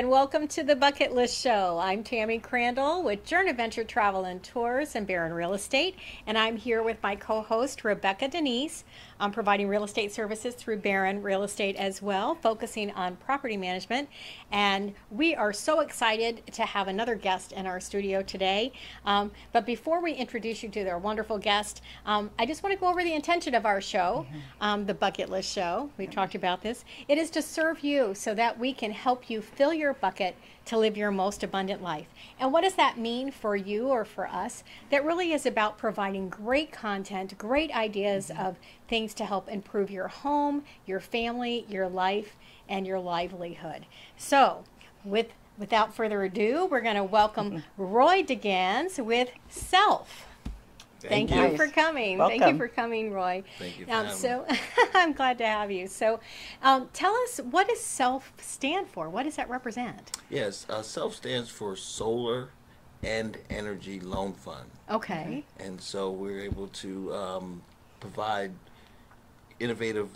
and welcome to the Bucket List Show. I'm Tammy Crandall with Journey Venture Travel and Tours and Barron Real Estate, and I'm here with my co host, Rebecca Denise. I'm providing real estate services through Barron Real Estate as well, focusing on property management. And we are so excited to have another guest in our studio today. Um, but before we introduce you to our wonderful guest, um, I just want to go over the intention of our show, um, the Bucket List Show. We've talked about this. It is to serve you so that we can help you fill your bucket to live your most abundant life. And what does that mean for you or for us? That really is about providing great content, great ideas mm-hmm. of things to help improve your home, your family, your life, and your livelihood. So, with without further ado, we're going to welcome Roy DeGannes with Self. Thank, you you. for coming. Thank you for coming, Roy. Thank you for Um, so I'm glad to have you. So, um, tell us what does self stand for? What does that represent? Yes, uh, SELF stands for Solar and Energy Loan Fund. Okay. And so we're able to um, provide innovative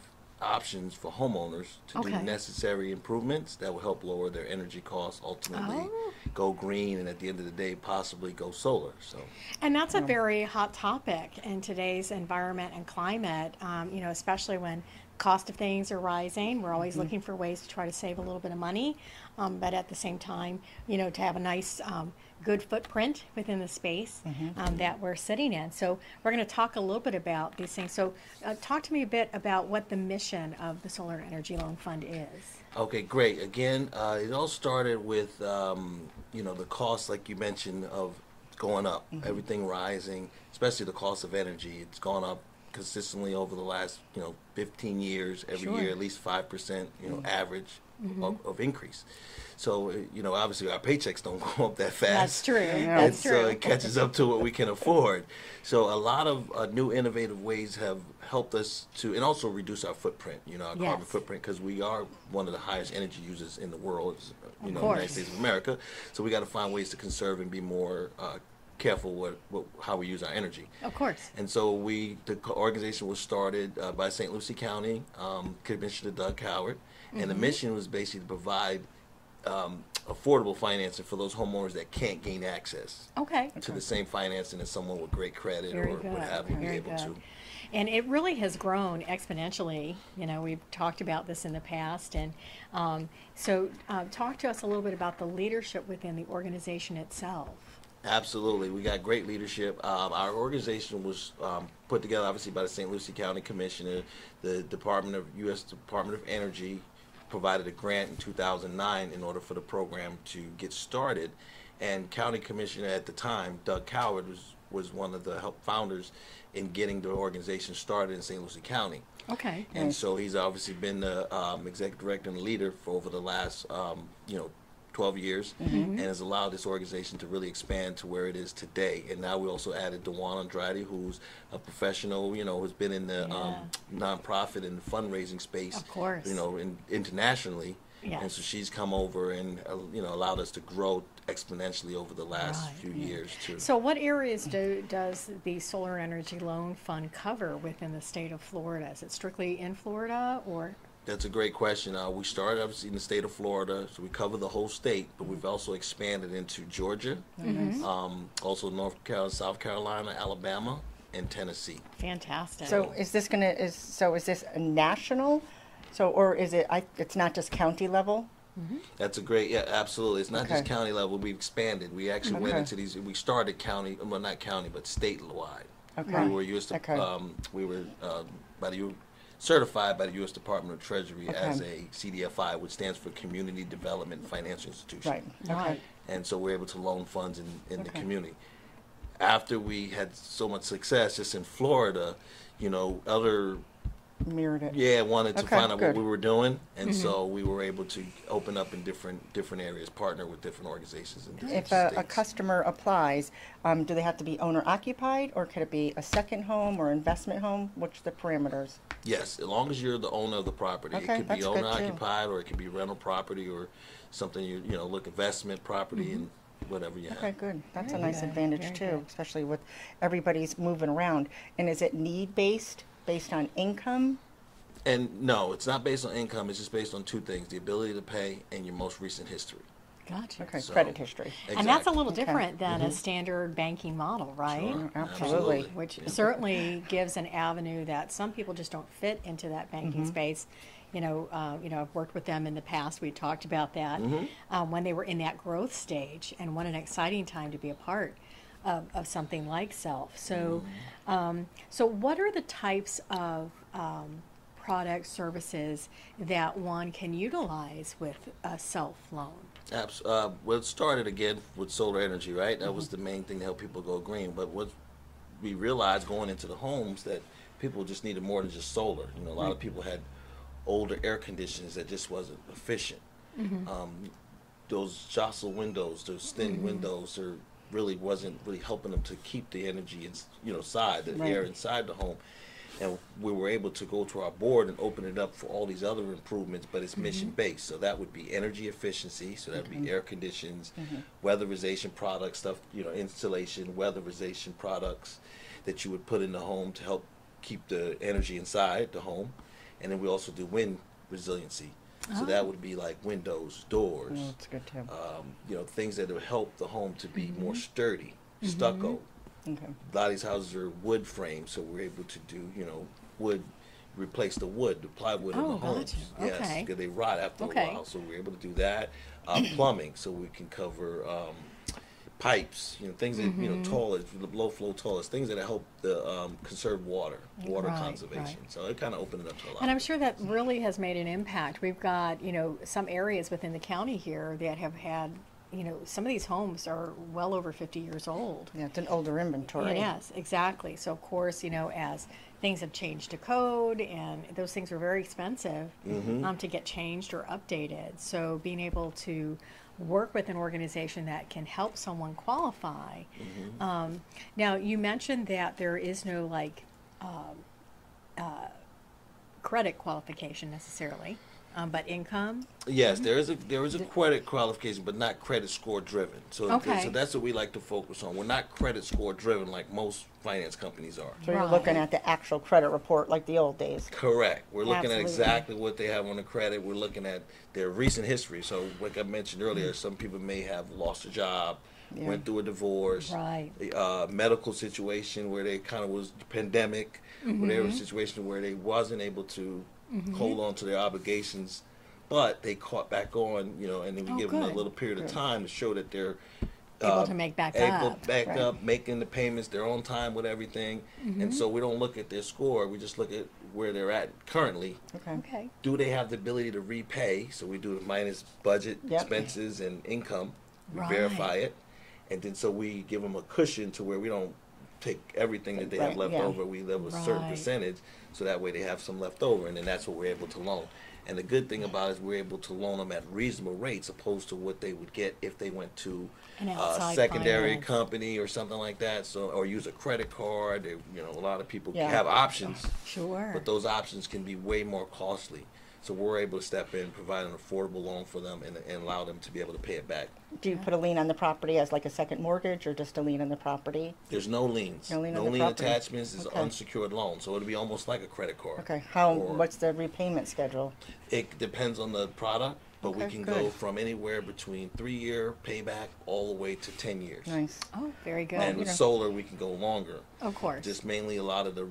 options for homeowners to Okay. do necessary improvements that will help lower their energy costs, ultimately Oh. go green, and at the end of the day, possibly go solar. So, And that's a very hot topic in today's environment and climate, um, you know, especially when cost of things are rising. We're always looking for ways to try to save a little bit of money, um, but at the same time, you know, to have a nice, um, good footprint within the space um, that we're sitting in. So we're going to talk a little bit about these things. So uh, talk to me a bit about what the mission of the Solar Energy Loan Fund is. Okay, great. Again, uh, it all started with um, you know the cost, like you mentioned, of going up, everything rising, especially the cost of energy. It's gone up consistently over the last you know 15 years. Every Sure. year, at least five percent, you know, average of, of increase. So uh, you know, obviously, our paychecks don't go up that fast. That's true. And That's so true. it catches up to what we can afford. So a lot of uh, new innovative ways have helped us to, and also reduce our footprint. You know, our carbon footprint because we are one of the highest energy users in the world. You Of know, course. United States of America. So we got to find ways to conserve and be more uh, careful what, what how we use our energy. Of course. And so we, the organization was started uh, by St. Lucie County um, Commissioner Doug Coward, and Mm-hmm. the mission was basically to provide um, affordable financing for those homeowners that can't gain access Okay. to the same financing as someone with great credit Very or good. what have you be able good. to. And it really has grown exponentially. You know, we've talked about this in the past. And um, so, uh, talk to us a little bit about the leadership within the organization itself. Absolutely, we got great leadership. Um, our organization was um, put together, obviously, by the St. Lucie County Commissioner. The Department of U.S. Department of Energy provided a grant in 2009 in order for the program to get started. And County Commissioner at the time, Doug Coward, was was one of the help founders in getting the organization started in St. Lucie County. Okay. And so he's obviously been the um, executive director and leader for over the last, um, you know, 12 years and has allowed this organization to really expand to where it is today. And now we also added Dewan Andrade, who's a professional, you know, who's been in the um, nonprofit and fundraising space, Of course. you know, in, internationally. And so she's come over and, uh, you know, allowed us to grow exponentially over the last Right, few yeah. years, too. So, what areas do, does the Solar Energy Loan Fund cover within the state of Florida? Is it strictly in Florida or? That's a great question. Uh, we started obviously in the state of Florida, so we cover the whole state, but we've also expanded into Georgia, um, also North Carolina, South Carolina, Alabama, and Tennessee. Fantastic. So is this gonna, is, so is this a national? So, or is it, I, it's not just county level? That's a great, yeah, absolutely. It's not just county level. We've expanded. We actually went into these. We started county, well, not county, but statewide. Okay. We were used to. Okay. Um, we were uh, by the U- certified by the U.S. Department of Treasury Okay. as a CDFI, which stands for Community Development Financial Institution. Right, okay. Right. and so we're able to loan funds in, in the community. After we had so much success just in Florida, you know, other Mirrored it. yeah wanted to Okay, find out what we were doing, and so we were able to open up in different different areas, partner with different organizations in different If a, a customer applies, um, do they have to be owner occupied or could it be a second home or investment home? What's the parameters? Yes, as long as you're the owner of the property, Okay, it could that's be good, owner too. occupied, or it could be rental property, or something you you know look investment property and whatever you have. Mm-hmm. Okay, good. That's a nice good, advantage very too, good. especially with everybody's moving around. And is it need based, based on income? And no, it's not based on income. It's just based on two things: the ability to pay and your most recent history. Gotcha. Okay, So- credit history. And that's a little Okay. different than a standard banking model, right? Sure. Absolutely. Which certainly gives an avenue that some people just don't fit into that banking space. You know, uh, you know, I've worked with them in the past. We talked about that um, when they were in that growth stage, and what an exciting time to be a part of, of something like Self. So, um, so what are the types of um, products, services that one can utilize with a Self loan? Abs- uh, well, it started again with solar energy, right? That was the main thing to help people go green. But what we realized going into the homes that people just needed more than just solar. You know, a lot of people had older air conditioners that just wasn't efficient. Um, those jostle windows, those thin windows, are really wasn't really helping them to keep the energy, in, you know, side the Right. air inside the home. And we were able to go to our board and open it up for all these other improvements, but it's mm-hmm. mission based. So that would be energy efficiency. So that would be air conditions, mm-hmm. weatherization products, stuff, you know, installation, weatherization products that you would put in the home to help keep the energy inside the home. And then we also do wind resiliency. So that would be like windows, doors, Oh, that's good too. um, you know, things that will help the home to be more sturdy, stucco. Okay. A lot of these houses are wood framed, so we're able to do, you know, wood, replace the wood, the plywood in Oh, the homes. gotcha. Yes, Okay. because they rot after Okay. a while, so we're able to do that. Uh, plumbing, so we can cover um, pipes, you know, things that, you know, Mm-hmm. toilets, low flow toilets, things that help the um, conserve water, water Right, conservation. right. So it kind of opened it up to a lot. And I'm sure that really has made an impact. We've got, you know, some areas within the county here that have had, you know, some of these homes are well over 50 years old. Yeah, it's an older inventory. Yes, exactly. So, of course, you know, as things have changed to code and those things are very expensive um, to get changed or updated. So, being able to work with an organization that can help someone qualify. Um, now, you mentioned that there is no like um, uh, credit qualification necessarily, um, but income. Yes, there is a there is a credit qualification, but not credit score driven. So Okay. so that's what we like to focus on. We're not credit score driven like most finance companies are. So you're looking at the actual credit report like the old days. Correct. We're looking Absolutely. at exactly what they have on the credit. We're looking at their recent history. So, like I mentioned earlier, some people may have lost a job, Yeah. went through a divorce, Right. uh, medical situation where they kind of was pandemic, where they were Mm-hmm. a situation where they wasn't able to hold on to their obligations, but they caught back on, you know, and then we Oh, give them a little period of time to show that they're Able to make back able up. back Right. up, making the payments, they're on time with everything, Mm-hmm. and so we don't look at their score. We just look at where they're at currently. Okay. Okay. Do they have the ability to repay? So we do the minus budget Yep. expenses and income. We Right. verify it, and then so we give them a cushion to where we don't take everything that they have left yeah. over. We leave a certain percentage, so that way they have some left over, and then that's what we're able to loan. And the good thing about it is we're able to loan them at reasonable rates, opposed to what they would get if they went to a secondary finance. company or something like that. So or use a credit card. They, you know, a lot of people Yeah. have options, Sure. but those options can be way more costly. So we're able to step in, provide an affordable loan for them, and, and allow them to be able to pay it back. Do you put a lien on the property as like a second mortgage or just a lien on the property? There's no liens, No lien no on the lien property. attachments. Is Okay. unsecured loan, so it'll be almost like a credit card. Okay. How, Or- what's the repayment schedule? It depends on the product, but we can good. go from anywhere between three year payback all the way to ten years. Nice. oh, very good. And with solar, we can go longer. of course. just mainly a lot of the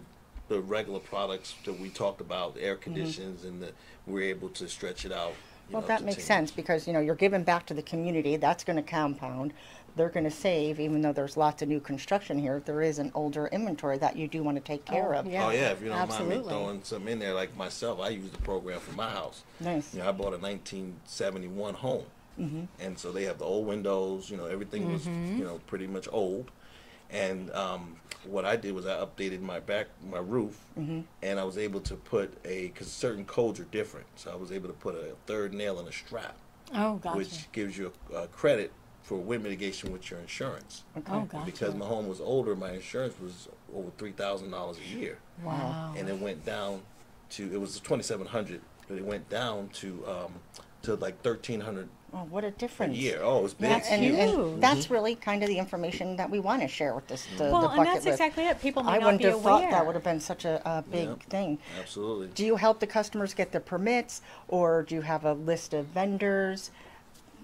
the regular products that we talked about, air conditions, and the we're able to stretch it out. Mm-hmm. Well, know, that makes 10 sense because, you know, you're giving back to the community. That's going to compound. They're going to save, even though there's lots of new construction here. There is an older inventory that you do want to take care Oh, of. yeah. Oh yeah, if you don't mind absolutely. me throwing something in there, like myself, I use the program for my house. Nice. You know, I bought a 1971 home, Mm-hmm. and so they have the old windows. You know, everything was Mm-hmm. you know pretty much old. And um, what I did was I updated my back my roof, Mm-hmm. and I was able to put a because certain codes are different. So I was able to put a third nail in a strap, oh, gotcha. which gives you a, a credit for wind mitigation with your insurance. oh, gotcha. Because my home was older, my insurance was over three thousand dollars a year, wow. and it went down to it was twenty seven hundred, but it went down to um, to like thirteen hundred Oh, what a a difference. year. Oh, it was big. That's and, huge. and that's really kind of the information that we want to share with this the, well, the and bucket that's list. exactly it. People may I not wouldn't be have thought that would have been such a, a big Yep. thing. Absolutely. Do you help the customers get the permits, or do you have a list of vendors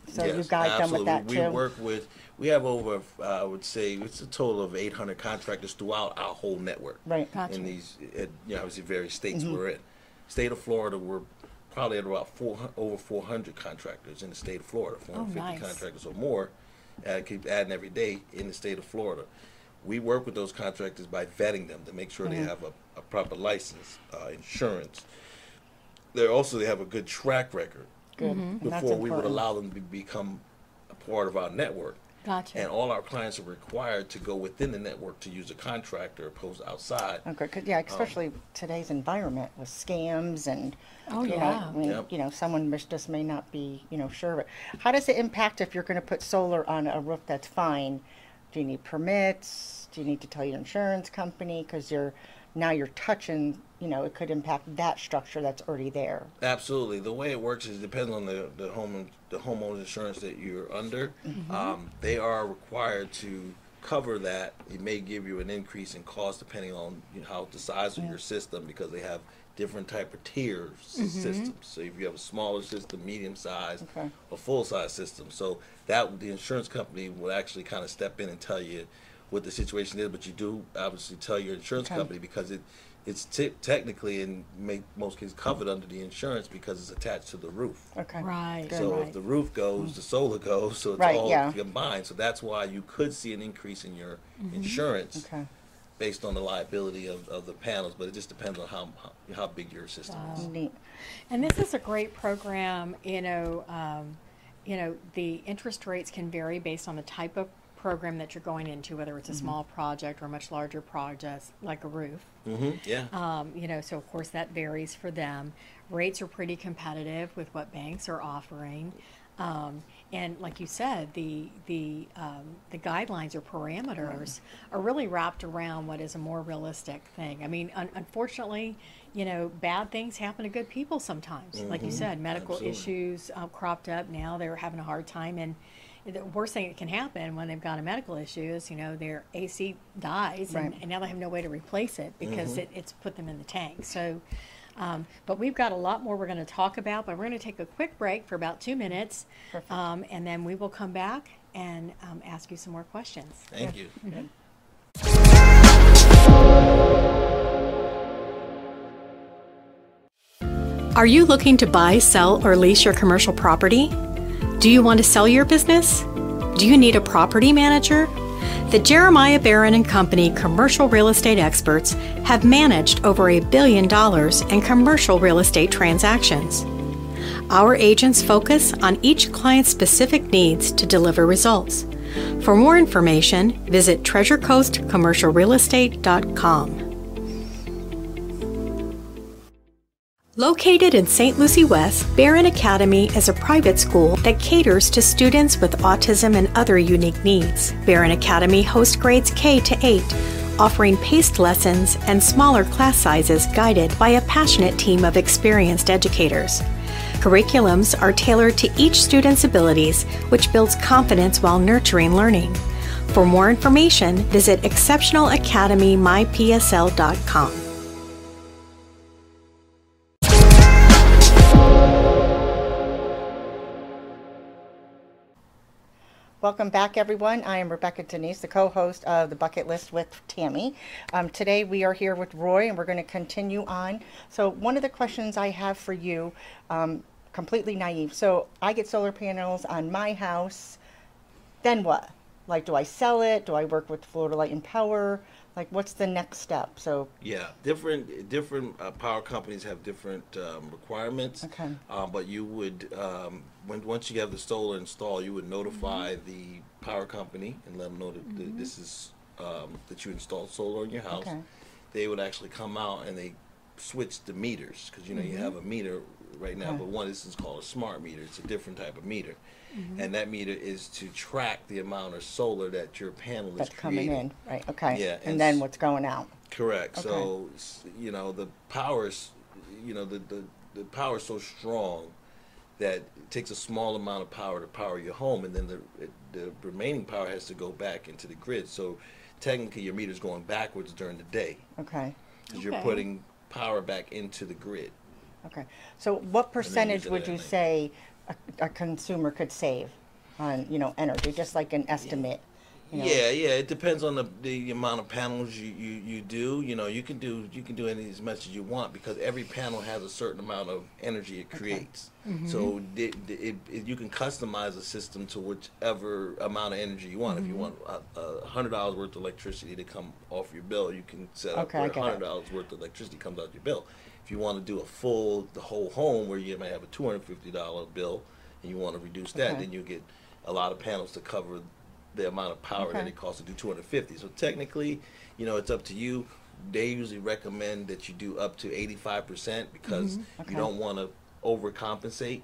So you Yes, guide them with that absolutely. too? We work with, we have over, uh, I would say, it's a total of 800 contractors throughout our whole network. Right. Gotcha. In these, uh, you know, obviously various states Mm-hmm. we're in. State of Florida, we're probably at about four, over 400 contractors in the state of Florida, 450 Oh, nice. contractors or more. Uh, keep adding every day in the state of Florida. We work with those contractors by vetting them to make sure Mm-hmm. they have a, a proper license, uh, insurance. They're also, they have a good track record Good. And before we would allow them to become a part of our network. Gotcha. And all our clients are required to go within the network to use a contractor opposed to outside. Okay, 'cause, yeah, um, especially today's environment with scams and, Oh, you know, yeah. I mean, Yep. you know, someone just may not be, you know, sure. But how does it impact if you're going to put solar on a roof that's fine? Do you need permits? Do you need to tell your insurance company? Because you're now you're touching, you know, it could impact that structure that's already there. Absolutely. The way it works is depends on the, the home the homeowner's insurance that you're under. Um, they are required to cover that. It may give you an increase in cost depending on you know, how the size of your system because they have different type of tiers systems. So if you have a smaller system, medium size, Okay. or full size system, so that the insurance company will actually kind of step in and tell you what the situation is. But you do obviously tell your insurance Okay. company because it it's t- technically in make, most cases covered under the insurance because it's attached to the roof. Okay. Right. Good. So right. if the roof goes, the solar goes, so it's Right, all yeah. combined. So that's why you could see an increase in your insurance Okay. based on the liability of, of the panels, but it just depends on how how, how big your system is. Neat. And this is a great program. You know, um, you know, the interest rates can vary based on the type of program that you're going into, whether it's a small project or a much larger project like a roof. hmm Yeah. Um, you know, so of course that varies for them. Rates are pretty competitive with what banks are offering. Um, and like you said, the the um, the guidelines or parameters are really wrapped around what is a more realistic thing. I mean, un- unfortunately, you know, bad things happen to good people sometimes. Like you said, medical Absolutely. issues uh, cropped up. Now they're having a hard time, and the worst thing that can happen when they've got a medical issue is, you know, their AC dies, and, Right. and now they have no way to replace it because it, it's put them in the tank. So, um, but we've got a lot more we're going to talk about, but we're going to take a quick break for about two minutes, um, and then we will come back and um, ask you some more questions. Thank you. Are you looking to buy, sell, or lease your commercial property? Do you want to sell your business? Do you need a property manager? The Jeremiah Barron and Company commercial real estate experts have managed over a billion dollars in commercial real estate transactions. Our agents focus on each client's specific needs to deliver results. For more information, visit treasurecoastcommercialrealestate.com. Located in St. Lucie West, Barron Academy is a private school that caters to students with autism and other unique needs. Barron Academy hosts grades K to 8, offering paced lessons and smaller class sizes guided by a passionate team of experienced educators. Curriculums are tailored to each student's abilities, which builds confidence while nurturing learning. For more information, visit exceptionalacademymypsl.com. Welcome back, everyone. I am Rebecca Denise, the co-host of the Bucket List with Tammy. Um, today we are here with Roy, and we're going to continue on. So one of the questions I have for you, um, completely naive. So I get solar panels on my house. Then what? Like, do I sell it? Do I work with Florida Light and Power? Like, what's the next step? So Yeah, different different uh, power companies have different um, requirements. Okay. Um, but you would um, when once you have the solar installed, you would notify the power company and let them know that th- this is um, that you installed solar in your house. Okay. They would actually come out and they switch the meters because you know you have a meter right now, Okay. but one this is called a smart meter. It's a different type of meter. Mm-hmm. And that meter is to track the amount of solar that your panel that's is coming creating. in, right? Okay. Yeah, And and then what's going out? Correct. Okay. So you know the power is, you know the, the the power is so strong that it takes a small amount of power to power your home, and then the the remaining power has to go back into the grid. So technically, your meter's going backwards during the day Okay. because you're putting power back into the grid. Okay. So what percentage would you night. say a, a consumer could save on, you know, energy, just like an estimate. You know? Yeah, yeah. It depends on the, the amount of panels you, you, you do. You know, you can do you can do any as much as you want because every panel has a certain amount of energy it creates. Mm-hmm. So it, it, it, you can customize a system to whichever amount of energy you want. If you mm-hmm. want a, a hundred dollars worth of electricity to come off your bill, you can set up Okay, where a hundred dollars worth of electricity comes out your bill. If you want to do a full the whole home where you might have a two hundred fifty dollar bill and you want to reduce that, Okay. then you get a lot of panels to cover the amount of power that it costs to do 250. So technically, you know, it's up to you. They usually recommend that you do up to 85% because Mm-hmm. Okay. you don't want to overcompensate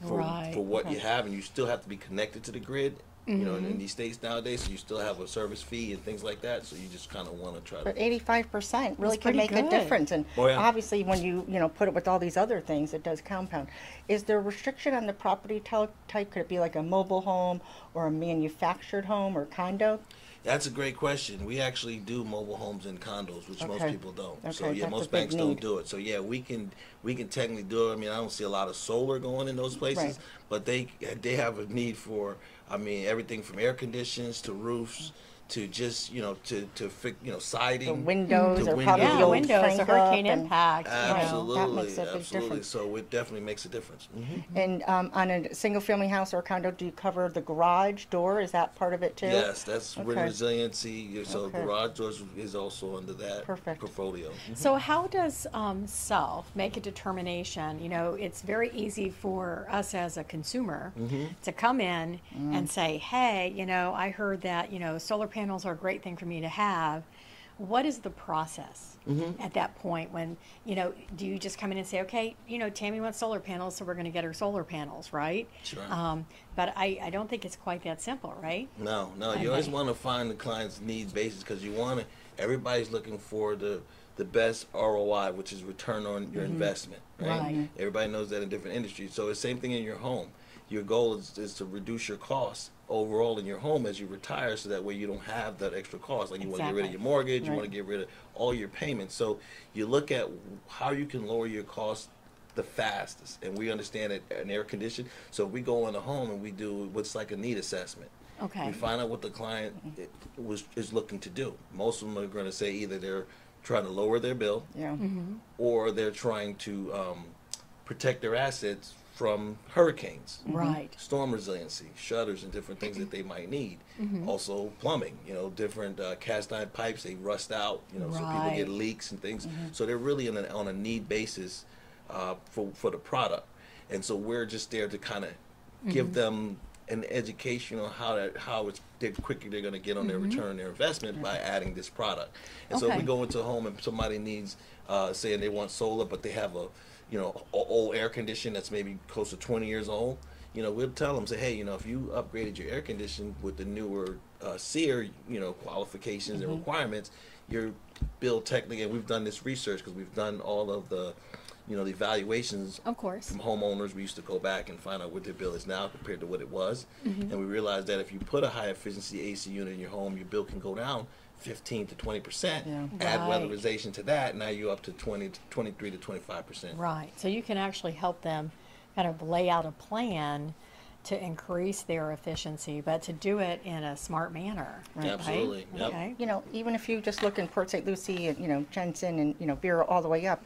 for, Right. for what Okay. you have, and you still have to be connected to the grid. You know, in, Mm-hmm. in these states nowadays, so you still have a service fee and things like that. So you just kind of want to try But to. eighty-five percent really That's can pretty make a difference, and Oh, yeah. obviously, when you, you know, put it with all these other things, it does compound. Is there a restriction on the property type? Could it be like a mobile home or a manufactured home or condo? That's a great question. We actually do mobile homes and condos, which most people don't. so Okay, yeah, that's most banks don't do it. So yeah, we can we can technically do it. I mean, I don't see a lot of solar going in those places, Right. but they they have a need for. I mean, everything from air conditions to roofs to just you know to to fix you know siding. The windows The are probably windows. the Yeah, old windows, crank the hurricane and- impact. you know. Absolutely, that makes a big absolutely. difference. So it definitely makes a difference. hmm And um, on a single-family house or condo, do you cover the garage door? Is that part of it too? Yes, that's with Okay. resiliency. So Okay. garage doors is also under that Perfect. portfolio. Mhm. So, how does um, self make a determination? You know, it's very easy for us as a consumer to come in and say, "Hey, you know, I heard that you know solar panels are a great thing for me to have." What is the process at that point when you know? Do you just come in and say, "Okay, you know, Tammy wants solar panels, so we're going to get her solar panels," right? Sure. Um, but I, I don't think it's quite that simple, right? No, no. You always want to find the client's needs basis because you want to. Everybody's looking for the the best ROI, which is return on your investment. Right? Right. Everybody knows that in different industries. So it's the same thing in your home. Your goal is, is to reduce your costs overall in your home as you retire, so that way you don't have that extra cost. Like you want to get rid of your mortgage, you want to get rid of all your payments. So you look at how you can lower your costs the fastest, and we understand it an air condition. So we go in a home and we do what's like a need assessment. Okay. We find out what the client was is looking to do. Most of them are going to say either they're trying to lower their bill, Yeah. or they're trying to um, protect their assets from hurricanes, Right. storm resiliency, shutters, and different things that they might need. Mm-hmm. Also, plumbing. You know, different uh, cast iron pipes they rust out. You know, so people get leaks and things. So they're really on a, on a need basis uh, for for the product, and so we're just there to kind of give them an education on how that how it's they're quicker they're going to get on their return on their investment by adding this product. And so if we go into a home and somebody needs, uh, saying they want solar, but they have a, you know, old air condition that's maybe close to 20 years old, you know, we'll tell them, say, hey, you know, if you upgraded your air condition with the newer uh, SEER, you know, qualifications and requirements, your bill technically, and we've done this research because we've done all of the, you know, the evaluations Of course. from homeowners, we used to go back and find out what their bill is now compared to what it was. And we realized that if you put a high efficiency AC unit in your home, your bill can go down 15 to 20 percent. Yeah. Add Right. weatherization to that, now you're up to 20 to 23 to 25 percent. Right. So you can actually help them kind of lay out a plan to increase their efficiency, but to do it in a smart manner. Right? Absolutely, yep. Okay. You know, even if you just look in Port St. Lucie and, you know, Jensen and, you know, Vero all the way up,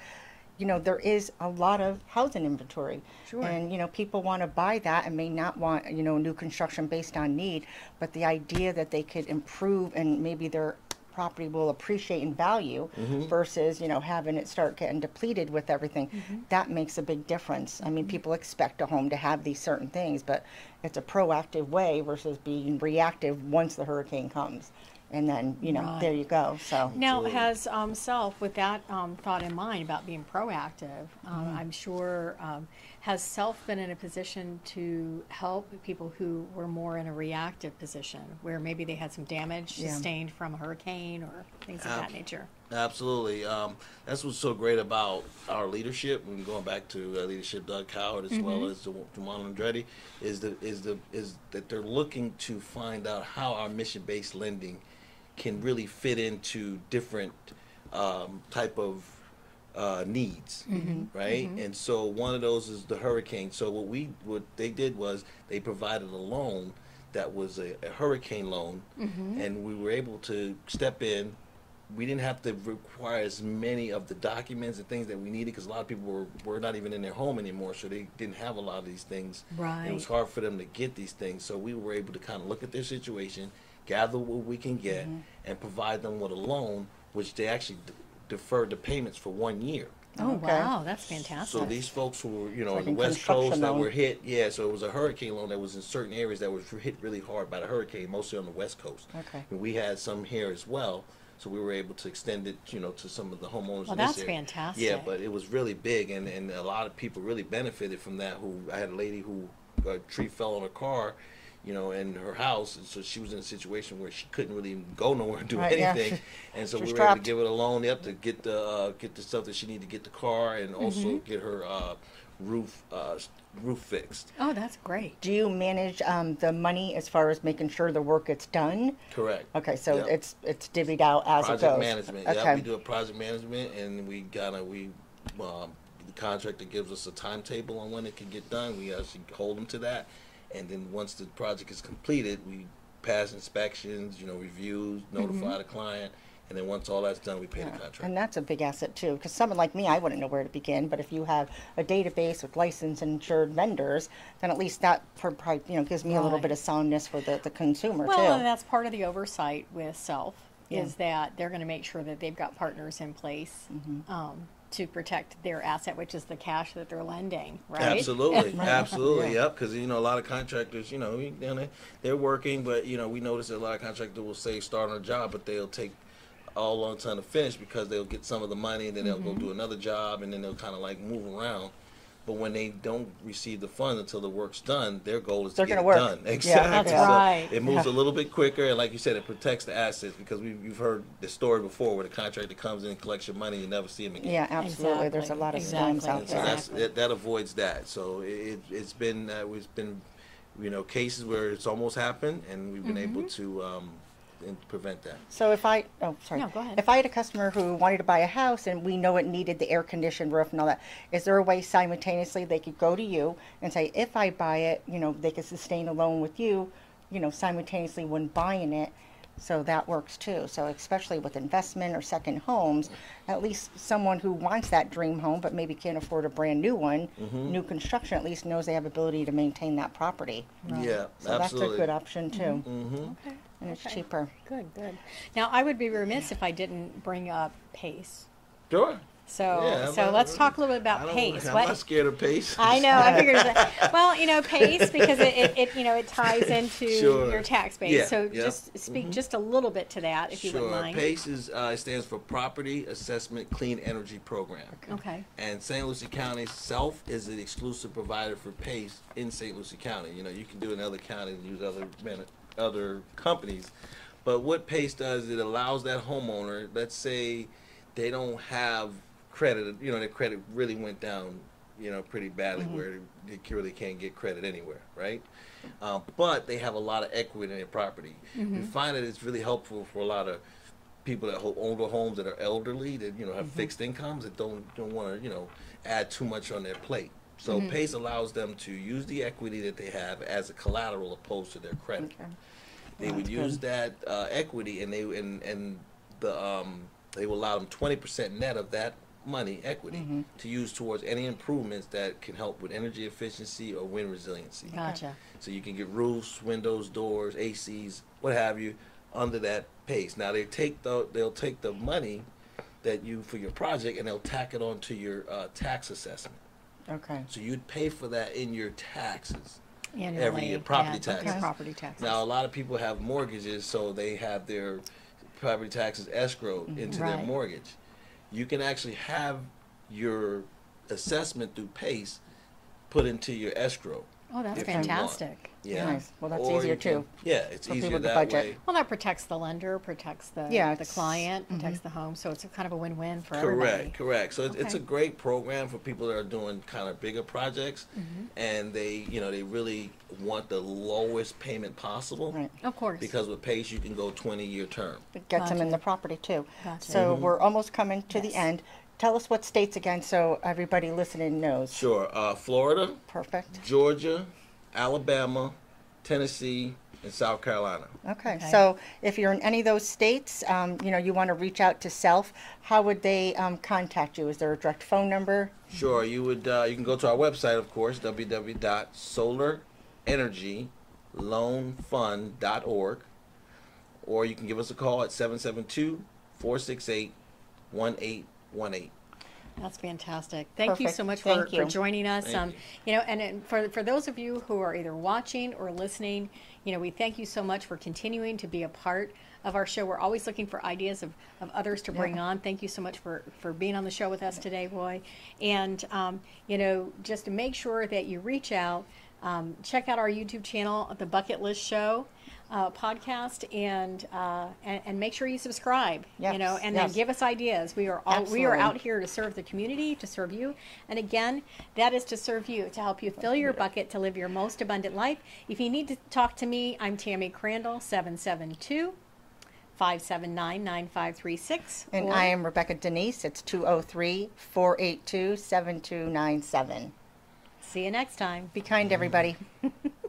you know, there is a lot of housing inventory. Sure. And, you know, people want to buy that and may not want, you know, new construction based on need, but the idea that they could improve and maybe their property will appreciate in value mm-hmm. versus, you know, having it start getting depleted with everything, mm-hmm. that makes a big difference. I mean, mm-hmm. people expect a home to have these certain things, but it's a proactive way versus being reactive once the hurricane comes. And then, you know, there you go. So, Now, Absolutely. has um, Self, with that um, thought in mind about being proactive, um, Mm-hmm. I'm sure, um, has Self been in a position to help people who were more in a reactive position, where maybe they had some damage Yeah. sustained from a hurricane or things of Ab- that nature? Absolutely. Um, that's what's so great about our leadership. And going back to uh, leadership, Doug Coward as well as Juan Andretti, is the is the is that they're looking to find out how our mission based lending can really fit into different um, type of uh, needs, Mm-hmm. right? And so one of those is the hurricane. So what we what they did was they provided a loan that was a, a hurricane loan, Mm-hmm. and we were able to step in. We didn't have to require as many of the documents and things that we needed because a lot of people were, were not even in their home anymore, so they didn't have a lot of these things. Right, It was hard for them to get these things, so we were able to kind of look at their situation, gather what we can get, Mm-hmm. and provide them with a loan, which they actually d- deferred the payments for one year. Oh, Okay. wow, that's fantastic. So these folks who were, you know, like on the West construction Coast that were hit, yeah. So it was a hurricane loan that was in certain areas that was hit really hard by the hurricane, mostly on the West Coast. Okay. And we had some here as well, so we were able to extend it, you know, to some of the homeowners. Well, in this that's area. fantastic. Yeah, but it was really big, and and a lot of people really benefited from that. Who I had a lady who a tree fell on her car. You know, in her house, and so she was in a situation where she couldn't really go nowhere and do Right, yeah. anything, and so She we was were able to give her a loan, yep, to get the uh, get the stuff that she needed to get the car, and also Mm-hmm. get her uh, roof uh, roof fixed. oh, that's great. Do you manage um, the money as far as making sure the work gets done? Correct. Okay, so Yep. it's it's divvied out as project it goes. management. Okay. Yeah, we do a project management, and we gotta we um, the contractor gives us a timetable on when it can get done. We actually hold them to that, and then once the project is completed, we pass inspections, you know, reviews, notify the client, and then once all that's done, we pay the Mm-hmm. Contractor. And that's a big asset too, because someone like me, I wouldn't know where to begin. But if you have a database with licensed and insured vendors, then at least that for probably you know gives me a little bit of soundness for the, the consumer too Well, too. and that's part of the oversight with Self Yeah. is that they're going to make sure that they've got partners in place Mm-hmm. um, to protect their asset, which is the cash that they're lending, right? Absolutely, absolutely, Yeah. yep. Because you know a lot of contractors, you know, they- they're working, but you know we notice that a lot of contractors will say start on a job, but they'll take a long time to finish because they'll get some of the money, and then they'll Mm-hmm. go do another job, and then they'll kind of like move around. But when they don't receive the funds until the work's done, their goal is They're to get gonna it work. done. Yeah, Exactly. That's So right. It moves Yeah. a little bit quicker, and like you said, it protects the assets because we, you've heard the story before where the contractor comes in and collects your money, and you never see him again. yeah, absolutely. There's a lot of exactly. out And so there. that's Exactly. that, that avoids that. So it, it's been uh, it's been you know cases where it's almost happened, and we've been able to um, and prevent that. So if I, oh, sorry. No, go ahead. If I had a customer who wanted to buy a house and we know it needed the air conditioned roof and all that, is there a way simultaneously they could go to you and say, if I buy it, you know, they could sustain a loan with you, you know, simultaneously when buying it. So that works too. So especially with investment or second homes, at least someone who wants that dream home but maybe can't afford a brand new one, Mm-hmm. new construction at least knows they have ability to maintain that property. Yeah, So absolutely. that's a good option too, hmm Okay. And it's Okay. cheaper. Good, good. Now, I would be remiss if I didn't bring up pace. Sure. So, Yeah, so but- let's talk a little bit I about don't- pace. I'm What- not scared of pace. I know. I figured. That, well, you know, pace because it, it, it you know it ties into Sure. your tax base. Yeah, so yeah. Mm-hmm. just speak just a little bit to that, if you Sure. wouldn't mind. PACE is, uh, stands for Property Assessment Clean Energy Program. Okay. And St. Lucie County Self is the exclusive provider for PACE in St. Lucie County. You know, you can do it in other counties and use other man- other companies, but what PACE does, it allows that homeowner. Let's say they don't have credit. You know, their credit really went down. You know, pretty badly mm-hmm. where they really can't get credit anywhere, right? Um, but they have a lot of equity in their property. Mm-hmm. We find that it's really helpful for a lot of people that own the homes that are elderly that you know have mm-hmm. fixed incomes that don't don't want to you know add too much on their plate. So PACE allows them to use the equity that they have as a collateral opposed to their credit. Okay. They Well, would that's use that uh, equity and they and and the um, they will allow them twenty percent net of that money equity Mm-hmm. to use towards any improvements that can help with energy efficiency or wind resiliency. Gotcha. So you can get roofs, windows, doors, ACs, what have you, under that pace. Now they take the they'll take the money that you for your project and they'll tack it onto your uh, tax assessment. Okay. So you'd pay for that in your taxes. Annually, Every year, property yeah, your taxes. Property taxes. Now a lot of people have mortgages, so they have their property taxes escrowed mm-hmm. into their mortgage. You can actually have your assessment through PACE put into your escrow. oh, that's if you want. fantastic. Yeah. Nice. Well, that's Or easier you can- too. Yeah, it's For easier people to that budget. way. Well, that protects the lender, protects the Yeah, the it's- mm-hmm. client, protects the home. So it's a kind of a win-win for Correct, everybody. correct. Correct. So it's, it's a Okay. great program for people that are doing kind of bigger projects, Mm-hmm. and they, you know, they really want the lowest payment possible. Right. Of course. Because with PACE, you can go 20 year term. It gets them in Gotcha. the property too. Gotcha. So Mm-hmm. we're almost coming to the Yes. end. Tell us what states again so everybody listening knows. Sure. Uh, Florida, Perfect. Georgia, Alabama, Tennessee, and South Carolina. Okay. Okay. So if you're in any of those states, um, you know, you want to reach out to Self, how would they um, contact you? Is there a direct phone number? Sure, you would. Uh, you can go to our website, of course, www.solarenergyloanfund.org, or you can give us a call at 772-468-1818. That's fantastic. Thank you so much for, Thank for you. joining us. Thank um, you. you know, and, and for for those of you who are either watching or listening, you know, we thank you so much for continuing to be a part of our show. We're always looking for ideas of, of others to bring Yeah. on. Thank you so much for for being on the show with us today, Roy. And um, you know, just to make sure that you reach out, um, check out our YouTube channel, the Bucket List Show. Uh, podcast and, uh, and and make sure you subscribe you know and yes. then give us ideas we are all we are out here to serve the community, to serve you. And again, that is to serve you, to help you fill your bucket to live your most abundant life. If you need to talk to me, I'm Tammy Crandall, 772 579 9536. And I am Rebecca Denise. It's 203 482 7297. See you next time. Be kind, everybody.